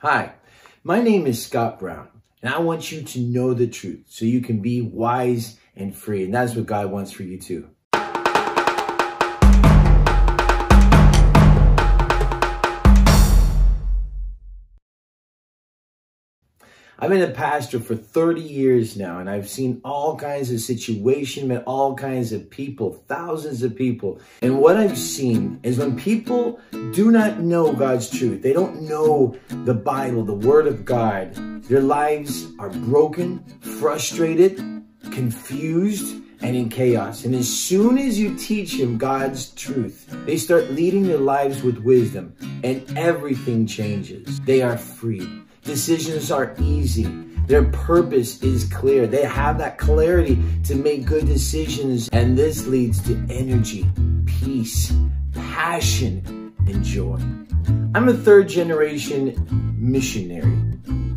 Hi, my name is Scott Brown, and I want you to know the truth so you can be wise and free. And that's what God wants for you too. I've been a pastor for 30 years now, and I've seen all kinds of situations, met all kinds of people, thousands of people. And what I've seen is when people do not know God's truth, they don't know the Bible, the Word of God, their lives are broken, frustrated, confused, and in chaos. And as soon as you teach them God's truth, they start leading their lives with wisdom, and everything changes. They are free. Decisions are easy. Their purpose is clear. They have that clarity to make good decisions. And this leads to energy, peace, passion, and joy. I'm a third generation missionary,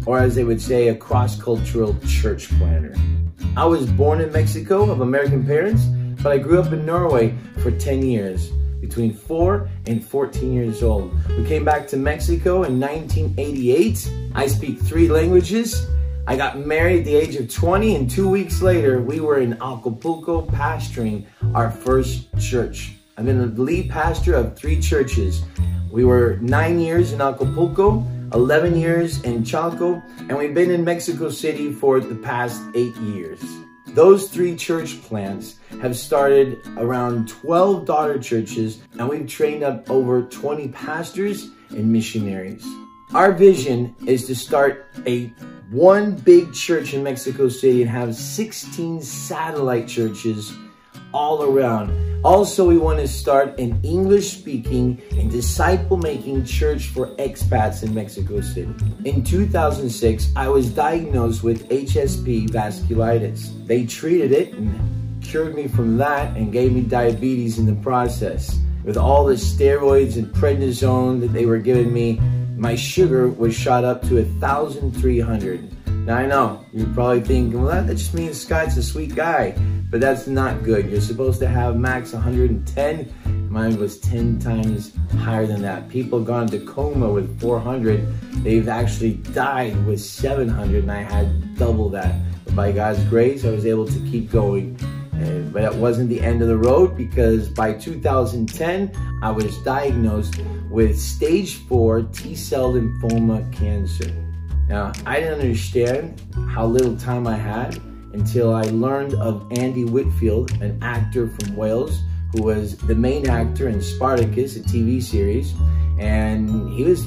or as they would say, a cross cultural church planter. I was born in Mexico of American parents, but I grew up in Norway for 10 years between 4 and 14 years old. We came back to Mexico in 1988. I speak three languages. I got married at the age of 20, and two weeks later, we were in Acapulco pastoring our first church. I've been the lead pastor of three churches. We were nine years in Acapulco, 11 years in Chaco, and we've been in Mexico City for the past eight years. Those three church plants have started around 12 daughter churches, and we've trained up over 20 pastors and missionaries. Our vision is to start a one big church in Mexico City and have 16 satellite churches all around. Also, we want to start an English speaking and disciple making church for expats in Mexico City. In 2006, I was diagnosed with HSP vasculitis. They treated it and cured me from that and gave me diabetes in the process. With all the steroids and prednisone that they were giving me, my sugar was shot up to 1,300. Now I know, you're probably thinking, well, that just means Scott's a sweet guy, but that's not good. You're supposed to have max 110. Mine was 10 times higher than that. People gone to coma with 400. They've actually died with 700, and I had double that. But by God's grace, I was able to keep going. But it wasn't the end of the road because by 2010, I was diagnosed with stage four T cell lymphoma cancer. Now, I didn't understand how little time I had until I learned of Andy Whitfield, an actor from Wales, who was the main actor in Spartacus, a TV series. And he was,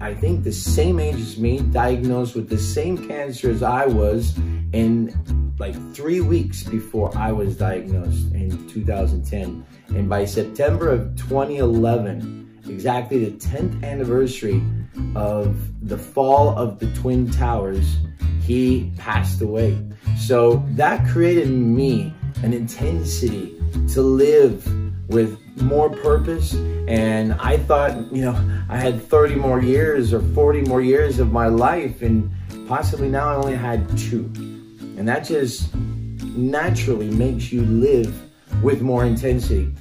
I think, the same age as me, diagnosed with the same cancer as I was in like three weeks before I was diagnosed in 2010. And by September of 2011, exactly the 10th anniversary of the fall of the Twin Towers, he passed away. So that created me an intensity to live with more purpose. And I thought, you know, I had 30 more years or 40 more years of my life, and possibly now I only had two. And that just naturally makes you live with more intensity.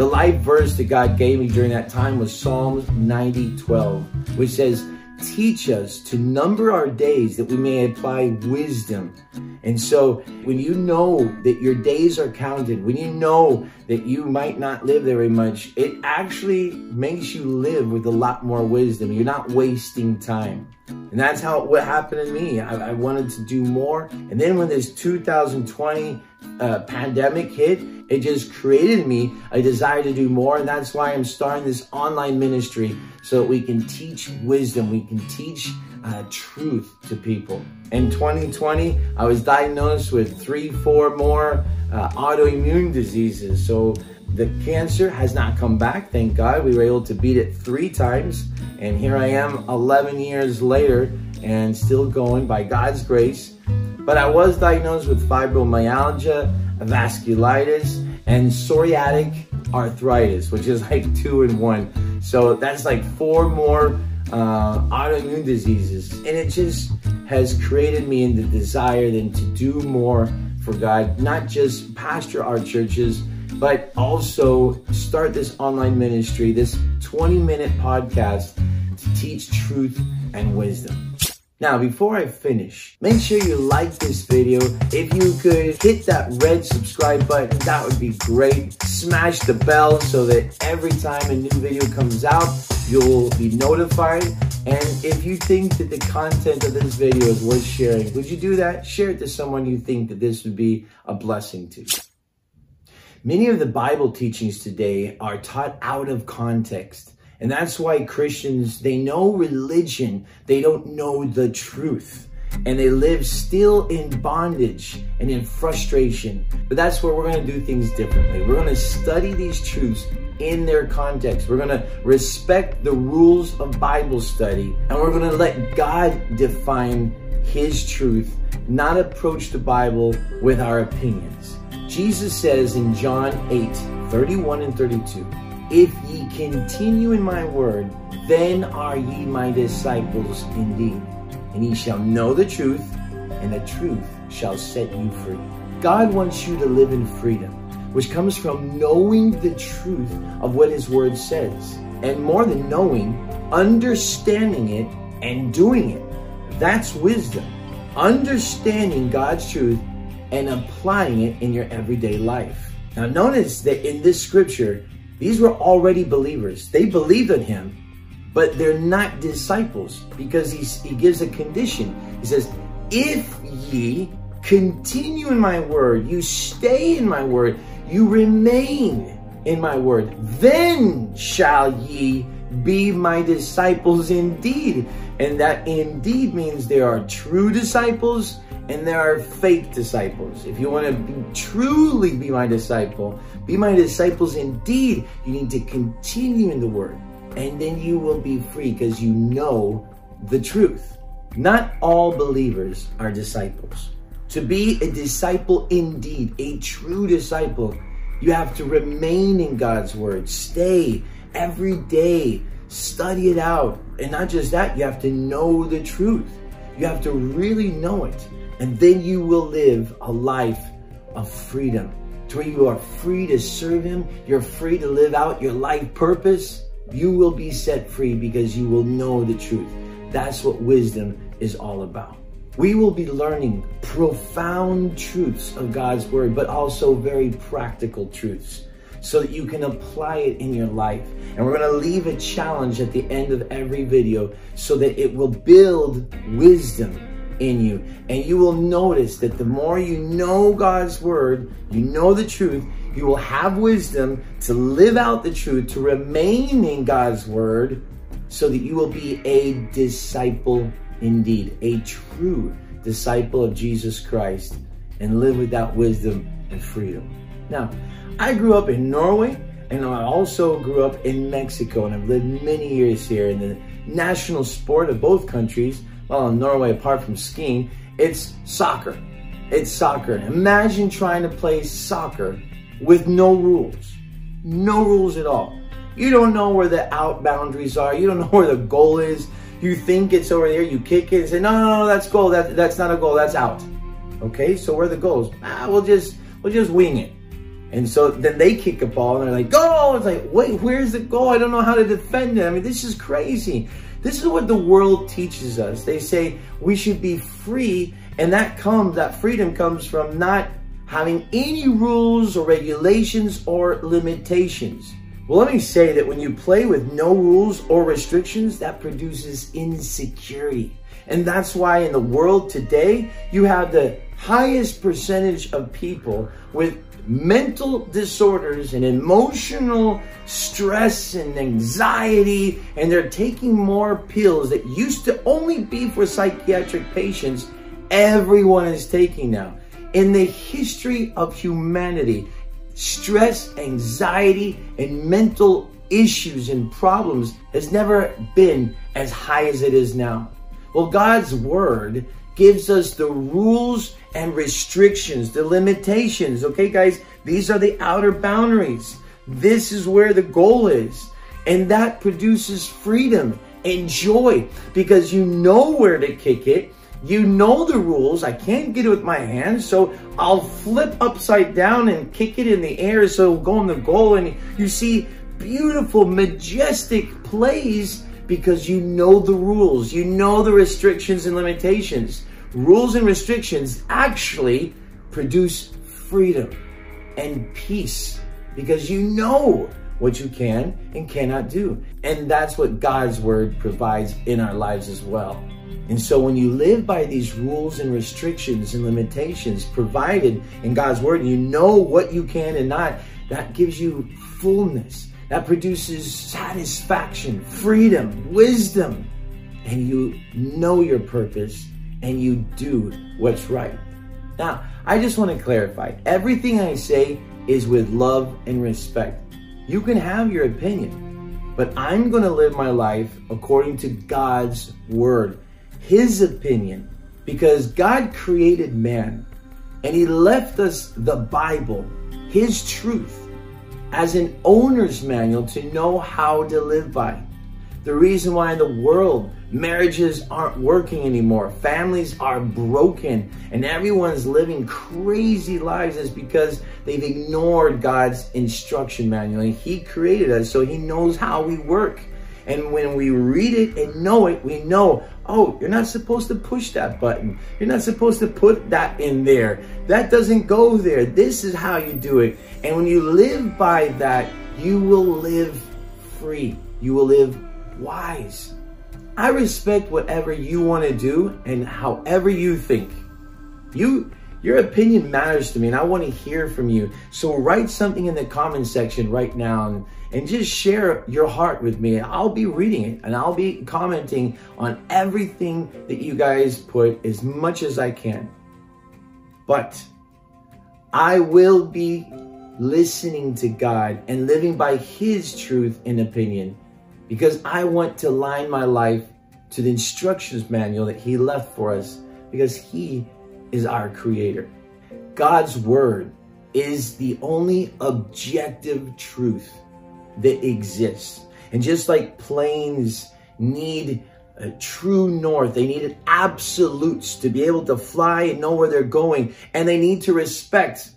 The life verse that God gave me during that time was Psalms 90 12, which says, Teach us to number our days that we may apply wisdom. And so, when you know that your days are counted, when you know that you might not live very much, it actually makes you live with a lot more wisdom. You're not wasting time. And that's how what happened to me. I, I wanted to do more. And then when this 2020 uh, pandemic hit, it just created me a desire to do more. And that's why I'm starting this online ministry so that we can teach wisdom, we can teach uh, truth to people. In 2020, I was diagnosed with three, four more uh, autoimmune diseases. So the cancer has not come back, thank God. We were able to beat it three times. And here I am 11 years later and still going by God's grace. But I was diagnosed with fibromyalgia, vasculitis, and psoriatic arthritis, which is like two in one. So that's like four more uh, autoimmune diseases. And it just has created me in the desire then to do more for God, not just pastor our churches, but also start this online ministry, this 20 minute podcast to teach truth and wisdom. Now, before I finish, make sure you like this video. If you could hit that red subscribe button, that would be great. Smash the bell so that every time a new video comes out, you'll be notified. And if you think that the content of this video is worth sharing, would you do that? Share it to someone you think that this would be a blessing to. Many of the Bible teachings today are taught out of context. And that's why Christians, they know religion, they don't know the truth. And they live still in bondage and in frustration. But that's where we're going to do things differently. We're going to study these truths in their context. We're going to respect the rules of Bible study. And we're going to let God define his truth, not approach the Bible with our opinions. Jesus says in John 8, 31 and 32, if ye continue in my word, then are ye my disciples indeed. And ye shall know the truth, and the truth shall set you free. God wants you to live in freedom, which comes from knowing the truth of what his word says. And more than knowing, understanding it and doing it. That's wisdom. Understanding God's truth and applying it in your everyday life. Now notice that in this scripture, these were already believers. They believed in him, but they're not disciples because he's, he gives a condition. He says, if ye continue in my word, you stay in my word, you remain in my word, then shall ye be my disciples indeed. And that indeed means they are true disciples and there are fake disciples. If you want to be, truly be my disciple, be my disciples indeed, you need to continue in the word. And then you will be free because you know the truth. Not all believers are disciples. To be a disciple indeed, a true disciple, you have to remain in God's word. Stay every day. Study it out. And not just that, you have to know the truth. You have to really know it. And then you will live a life of freedom to where you are free to serve Him. You're free to live out your life purpose. You will be set free because you will know the truth. That's what wisdom is all about. We will be learning profound truths of God's Word, but also very practical truths so that you can apply it in your life. And we're going to leave a challenge at the end of every video so that it will build wisdom in you. And you will notice that the more you know God's word, you know the truth, you will have wisdom to live out the truth, to remain in God's word, so that you will be a disciple indeed, a true disciple of Jesus Christ, and live with that wisdom and freedom. Now, I grew up in Norway, and I also grew up in Mexico, and I've lived many years here. in the national sport of both countries well, in Norway, apart from skiing, it's soccer. It's soccer. Imagine trying to play soccer with no rules. No rules at all. You don't know where the out boundaries are. You don't know where the goal is. You think it's over there. You kick it and say, no, no, no, that's goal. That, that's not a goal. That's out. Okay, so where are the goals? Ah, we'll just, we'll just wing it. And so then they kick a ball and they're like, go! It's like, wait, where's the goal? I don't know how to defend it. I mean, this is crazy. This is what the world teaches us. They say we should be free, and that comes, that freedom comes from not having any rules or regulations or limitations. Well, let me say that when you play with no rules or restrictions, that produces insecurity. And that's why in the world today, you have the highest percentage of people with mental disorders and emotional stress and anxiety, and they're taking more pills that used to only be for psychiatric patients, everyone is taking now. In the history of humanity, stress, anxiety, and mental issues and problems has never been as high as it is now. Well, God's word gives us the rules and restrictions, the limitations. Okay, guys, these are the outer boundaries. This is where the goal is. And that produces freedom and joy because you know where to kick it. You know the rules. I can't get it with my hands, so I'll flip upside down and kick it in the air so it'll go in the goal. And you see beautiful, majestic plays because you know the rules, you know the restrictions and limitations. Rules and restrictions actually produce freedom and peace because you know what you can and cannot do. And that's what God's word provides in our lives as well. And so when you live by these rules and restrictions and limitations provided in God's word, you know what you can and not, that gives you fullness. That produces satisfaction, freedom, wisdom. And you know your purpose and you do what's right. Now, I just want to clarify everything I say is with love and respect. You can have your opinion, but I'm going to live my life according to God's word, His opinion, because God created man and He left us the Bible, His truth, as an owner's manual to know how to live by. The reason why in the world marriages aren't working anymore, families are broken, and everyone's living crazy lives is because they've ignored God's instruction manual. He created us, so He knows how we work. And when we read it and know it, we know, oh, you're not supposed to push that button. You're not supposed to put that in there. That doesn't go there. This is how you do it. And when you live by that, you will live free. You will live wise. I respect whatever you want to do and however you think. You your opinion matters to me and I want to hear from you. So write something in the comment section right now and, and just share your heart with me. I'll be reading it and I'll be commenting on everything that you guys put as much as I can. But I will be listening to God and living by His truth and opinion because I want to line my life to the instructions manual that He left for us because He is our Creator. God's Word is the only objective truth that exists. And just like planes need a true north, they needed absolutes to be able to fly and know where they're going, and they need to respect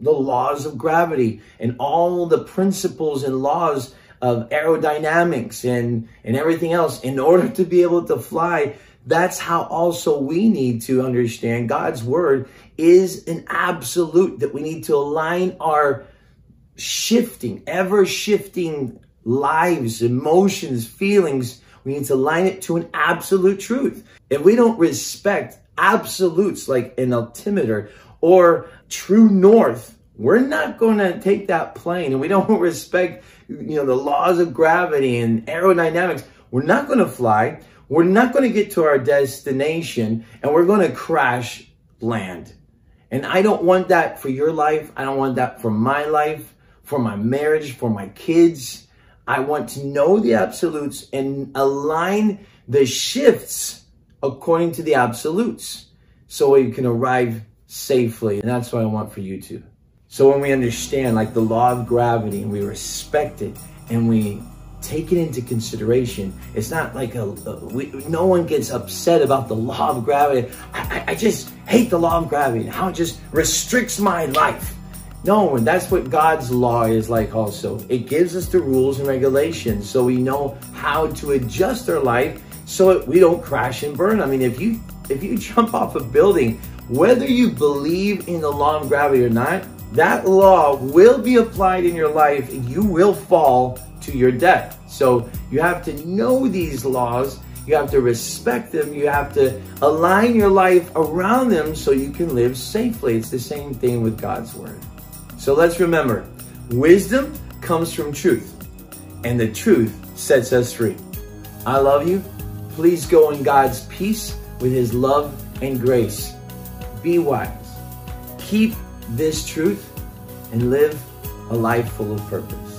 the laws of gravity and all the principles and laws of aerodynamics and, and everything else in order to be able to fly. That's how also we need to understand God's word is an absolute that we need to align our shifting, ever shifting lives, emotions, feelings. We need to align it to an absolute truth. If we don't respect absolutes like an altimeter or true north, we're not going to take that plane and we don't respect you know the laws of gravity and aerodynamics we're not going to fly we're not going to get to our destination and we're going to crash land. And i don't want that for your life. I don't want that for my life for my marriage for my kids. I want to know the absolutes and align the shifts according to the absolutes so we can arrive safely. And that's what i want for you too. So when we understand like the law of gravity and we respect it and we take it into consideration, it's not like a, a we, no one gets upset about the law of gravity. I, I, just hate the law of gravity how it just restricts my life. No, and that's what God's law is like also. It gives us the rules and regulations so we know how to adjust our life so we don't crash and burn. I mean, if you if you jump off a building, whether you believe in the law of gravity or not, that law will be applied in your life and you will fall to your death. So you have to know these laws, you have to respect them, you have to align your life around them so you can live safely. It's the same thing with God's word. So let's remember wisdom comes from truth, and the truth sets us free. I love you. Please go in God's peace with his love and grace. Be wise. Keep this truth and live a life full of purpose.